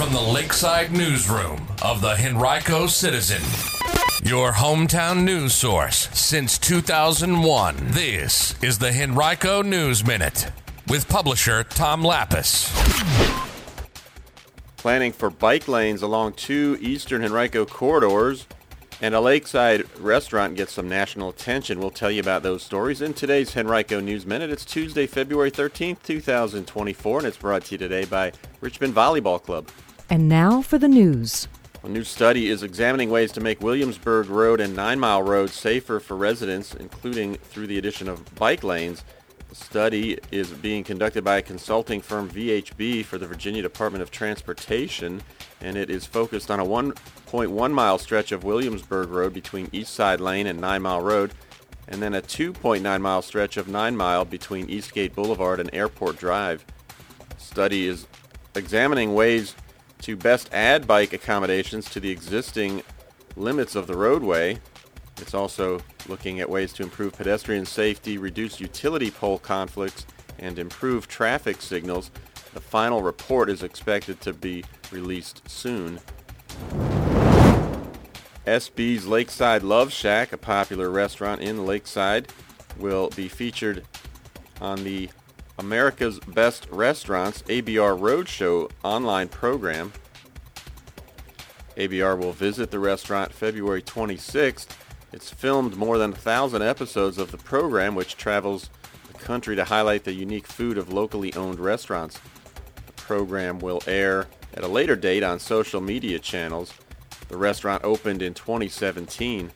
from the Lakeside Newsroom of the Henrico Citizen, your hometown news source since 2001. This is the Henrico News Minute with publisher Tom Lappas. Planning for bike lanes along two eastern Henrico corridors and a lakeside restaurant gets some national attention. We'll tell you about those stories in today's Henrico News Minute. It's Tuesday, February 13th, 2024, and it's brought to you today by Richmond Volleyball Club. And now for the news. A new study is examining ways to make Williamsburg Road and Nine Mile Road safer for residents, including through the addition of bike lanes. The study is being conducted by a consulting firm VHB for the Virginia Department of Transportation, and it is focused on a 1.1 mile stretch of Williamsburg Road between East Side Lane and Nine Mile Road, and then a 2.9 mile stretch of Nine Mile between Eastgate Boulevard and Airport Drive. The study is examining ways to best add bike accommodations to the existing limits of the roadway it's also looking at ways to improve pedestrian safety, reduce utility pole conflicts, and improve traffic signals. The final report is expected to be released soon. SB's Lakeside Love Shack, a popular restaurant in Lakeside, will be featured on the America's Best Restaurants ABR Roadshow online program. ABR will visit the restaurant February 26th it's filmed more than a thousand episodes of the program, which travels the country to highlight the unique food of locally owned restaurants. The program will air at a later date on social media channels. The restaurant opened in 2017.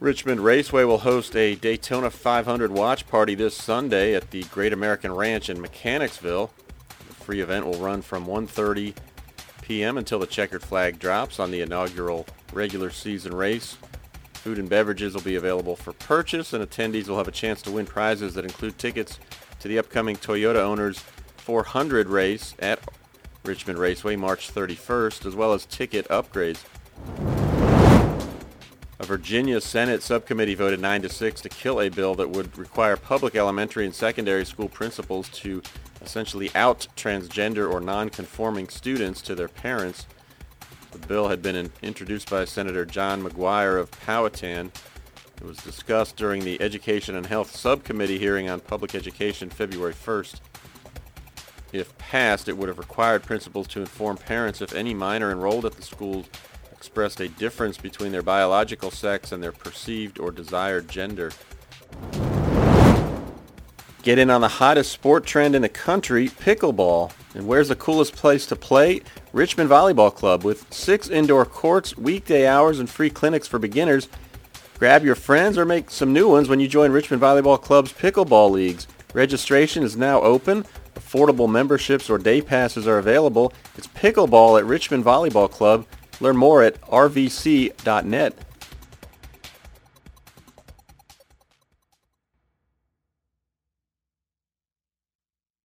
Richmond Raceway will host a Daytona 500 watch party this Sunday at the Great American Ranch in Mechanicsville. The free event will run from 1:30 p.m. until the checkered flag drops on the inaugural regular season race. Food and beverages will be available for purchase, and attendees will have a chance to win prizes that include tickets to the upcoming Toyota Owners 400 race at Richmond Raceway March 31st, as well as ticket upgrades. Virginia Senate subcommittee voted 9 to 6 to kill a bill that would require public elementary and secondary school principals to essentially out transgender or non-conforming students to their parents. The bill had been in, introduced by Senator John McGuire of Powhatan. It was discussed during the Education and Health Subcommittee hearing on public education February 1st. If passed, it would have required principals to inform parents if any minor enrolled at the school expressed a difference between their biological sex and their perceived or desired gender. Get in on the hottest sport trend in the country, pickleball. And where's the coolest place to play? Richmond Volleyball Club with six indoor courts, weekday hours, and free clinics for beginners. Grab your friends or make some new ones when you join Richmond Volleyball Club's pickleball leagues. Registration is now open. Affordable memberships or day passes are available. It's pickleball at Richmond Volleyball Club. Learn more at rvc.net.